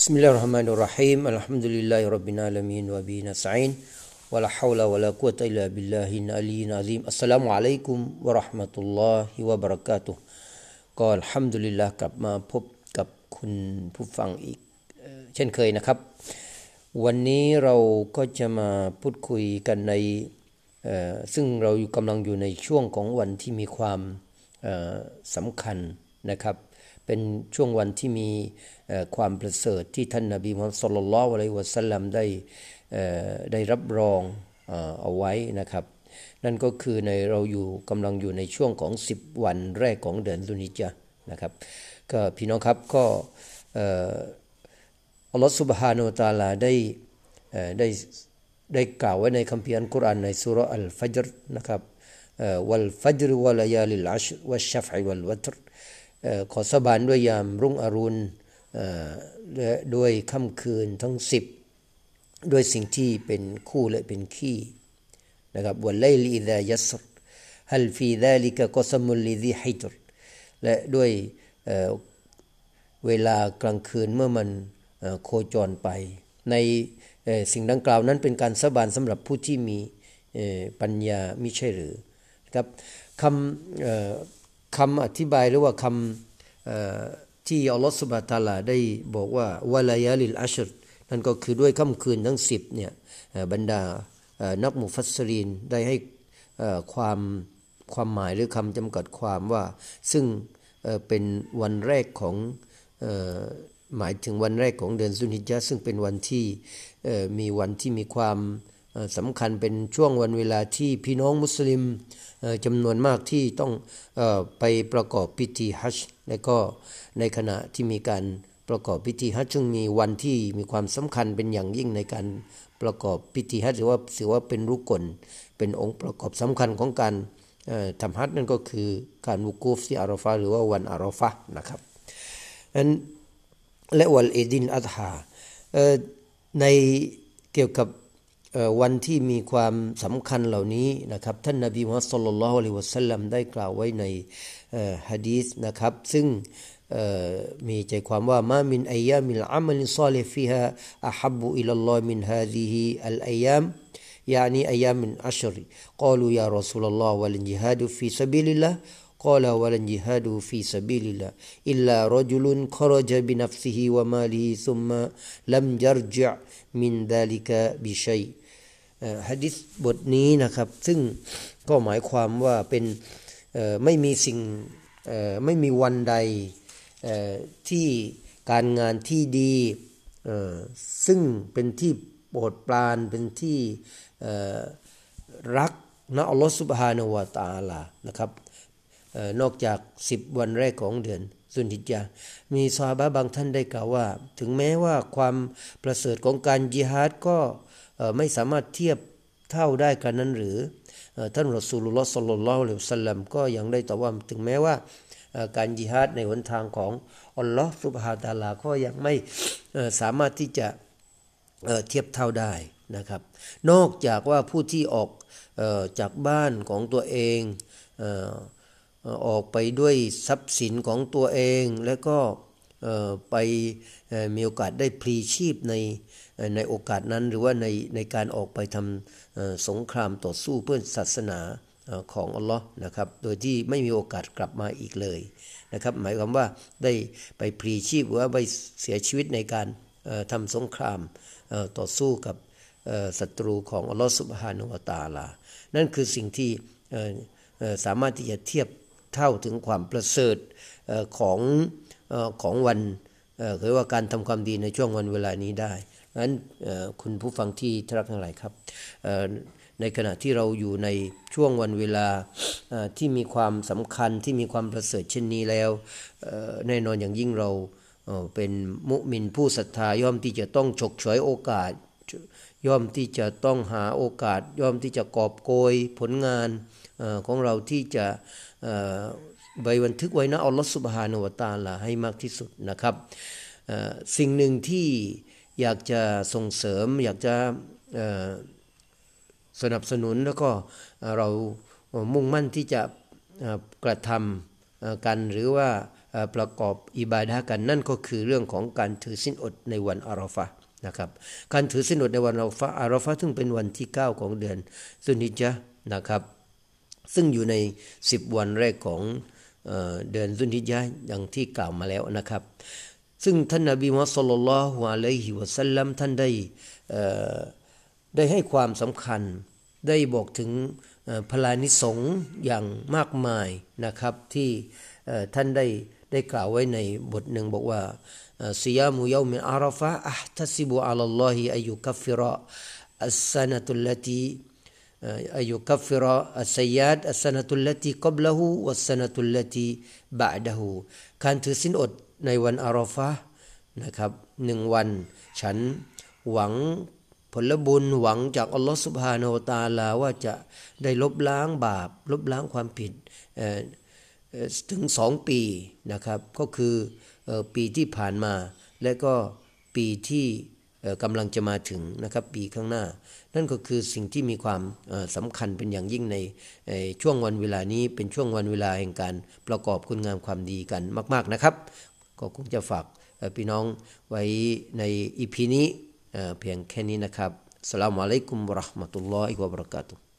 بسم الله الرحمن الرحيم الحمد لله رب العالمين وبه نستعين ولا حول ولا قوة إلا بالله العلي العظيم السلام عليكم ورحمة الله وبركاته ก็อัลฮัมดุลิลละกลับมาพบกับคุณผู้ฟังอีกเช่นเคยนะครับ วันนี้เราก็จะมาพูดคุยกันในซึ่งเรากำลังอยู่ในช่วงของวันที่มีความสำคัญ นะครับ เป็นช่วงวันที่มีความประเสริฐที่ท่านนาบีมุฮัมมัดสุลลัลอะลัยวะสัลลัมได้ได้รับรองเอาไว้นะครับ นั่นก็คือในเราอยู่กำลังอยู่ในช่วงของ 10 วันแรกของเดือนดุนิจานะครับก็พี่น้องครับก็อัลลอฮฺสุบฮานาตาลาได้ได้ได้กล่าวไว้ในคัมภีร์อัลกุรอานในสุรอัลฟัจรนะครับوالفجر وليال عشر والشفع والوتر ขอสาบานด้วยยามรุ่งอรุณและด้วยค่ำคืนทั้งสิบด้วยสิ่งที่เป็นคู่และเป็นขี้นะครับวันไลลีดายัสรฮัลฟีดาลิกะกสมุลลิดีฮิตรและด้วยเวลากลางคืนเมื่อมันโคจรไป ในสิ่งดังกล่าวนั้นเป็นการสบานสำหรับผู้ที่มีปัญญามิใช่หรือครับคำ คำอธิบายหรือว่าคำที่อัลลอฮฺสุบฮตาลาได้บอกว่าวลายาลิลอัชรนั่นก็คือด้วยค่ำคืนทั้งสิบเนี่ยบรรดานักมุฟัสรีนได้ให้ความความหมายหรือคำจำกัดความว่า ซึ่งเป็นวันแรกของหมายถึงวันแรกของเดือนสุนิจาซึ่งเป็นวันที่มีวันที่มีความสำคัญเป็นช่วงวันเวลาที่พี่น้องมุสลิม จำนวนมากที่ต้องไปประกอบพิธีฮัจญ์และก็ในขณะที่มีการประกอบพิธีฮัจญ์ซึ่งมีวันที่มีความสำคัญเป็นอย่างยิ่งในการประกอบพิธีฮัจญ์หรือว่าถือว่าเป็นรุกลเป็นองค์ประกอบสำคัญของการทำฮัจญ์นั่นก็คือการวุกูฟที่อารอฟะฮ์หรือว่าวันอารอฟะฮ์นะครับนั้นและวันอีดิลอัฎฮาในเกี่ยวกับ วันที่มีความสำคัญเหล่านี้นะครับท่านนบีมุฮัมมัดสุลลัลฮุอะลัยวะสัลลัมได้กล่าวไว้ในฮะดีษนะครับ ซึ่งมีใจความว่ามามินอายามิลอามัลซาลิฟีฮาอะฮับบุอิลลัลลอฮ์มินฮาซิฮิอัลอายาม يعني أيام من عشر قالوا يا رسول الله والجهاد في سبيل الله قال ولا الجهاد في سبيل الله إلا رجل خرج بنفسه وماله ثم لم يرجع من ذلك بشيء ฮะดิษบทนี้นะครับ ซึ่งก็หมายความว่าเป็นไม่มีสิ่งไม่มีวันใดที่การงานที่ดีซึ่งเป็นที่โปรดปรานเป็นที่รักนะอัลลอฮฺสุบฮานาวะตาลานะครับนอกจากสิบวันแรกของเดือนสุนทิจามีซาบะบางท่านได้กล่าวว่า ถึงแม้ว่าความประเสริฐของการยิฮาดก็ ไม่สามารถเทียบเท่าได้กันนั้นหรือท่านรอสูลุลลอฮ์สลลลลอฮุอะลัยฮิวสัลลัมก็ยังได้ตอบว่าถึงแม้ว่าการยิฮาดในหนทางของอัลลอฮ์สุบฮาตาลาก็ยังไม่สามารถที่จะเทียบเท่าได้นะครับ นอกจากว่าผู้ที่ออกจากบ้านของตัวเองออกไปด้วยทรัพย์สินของตัวเองแล้วก็ ไปมีโอกาสได้พลีชีพในในโอกาสนั้น หรือว่าในในการออกไปทำสงครามต่อสู้เพื่อศาสนาของอัลลอฮ์นะครับ โดยที่ไม่มีโอกาสกลับมาอีกเลยนะครับ หมายความว่าได้ไปพลีชีพหรือว่าไปเสียชีวิตในการทำสงครามต่อสู้กับศัตรูของอัลลอฮ์สุบฮานุวตาลา นั่นคือสิ่งที่สามารถที่จะเทียบเท่าถึงความประเสริฐของ ของวันคือว่าการทำความดีในช่วงวันเวลานี้ได้นั้นคุณผู้ฟังที่ทรักทั้งหลายครับ ในขณะที่เราอยู่ในช่วงวันเวลาที่มีความสำคัญที่มีความประเสริฐเช่นนี้แล้วแน่นอนอย่างยิ่งเราเป็นมุมินผู้ศรัทธาย่อมที่จะต้องฉกฉวยโอกาส ย่อมที่จะต้องหาโอกาส ย่อมที่จะกอบโกยผลงานของเราที่จะ ใบบันทึกไว้นะอัลลอฮฺสุบฮานวตาลาให้มากที่สุดนะครับสิ่งหนึ่งที่อยากจะส่งเสริม อยากจะสนับสนุนแล้วก็เรามุ่งมั่นที่จะกระทำกันหรือว่าประกอบอิบาดะกันนั่นก็คือเรื่องของการถือสินอดในวันอาราฟะนะครับการถือสินอดในวันอาราฟะอาราฟะซึ่งเป็นวันที่ 9 ของเดือนซุนิจนะครับ ซึ่งอยู่ใน 10 วันแรกของ เดือนซุนิจอย่างที่กล่าวมาแล้วนะครับ ซึ่งท่านนบีมุฮัมมัดสุลลัลฮุอะลัยฮิวะสัลลัมท่านได้ได้ให้ความสำคัญได้บอกถึงพลานิสงอย่างมากมายนะครับที่ท่านได้ได้กล่าวไว้ในบทหนึ่งบอกว่าซิยามุยามิอาราฟะอัตัสิบุอัลลอฮิอายุกัฟฟิระอัสซานะตุลลตี อายุกัฟฟิระอัสซัยาดอัสซานะตุลลตีกับละหูวัสซานะตุลลตีบะดะหูการถือสินอดในวันอาราฟะนะครับหนึ่งวัน ฉันหวังผลบุญหวังจากอัลลอฮฺสุบฮานาอตาลาว่าจะได้ลบล้างบาป ลบล้างความผิดถึงสองปีนะครับ ก็คือปีที่ผ่านมา และก็ปีที่ กำลังจะมาถึงนะครับปีข้างหน้า นั่นก็คือสิ่งที่มีความสำคัญเป็นอย่างยิ่งในช่วงวันเวลานี้เป็นช่วงวันเวลาแห่งการประกอบคุณงามความดีกันมาก ๆนะครับ ก็คงจะฝากพี่น้องไว้ในอีพีนี้เพียงแค่นี้นะครับสลามอะลัยกุมราะห์มะตุลลอฮิวะบรักาตุ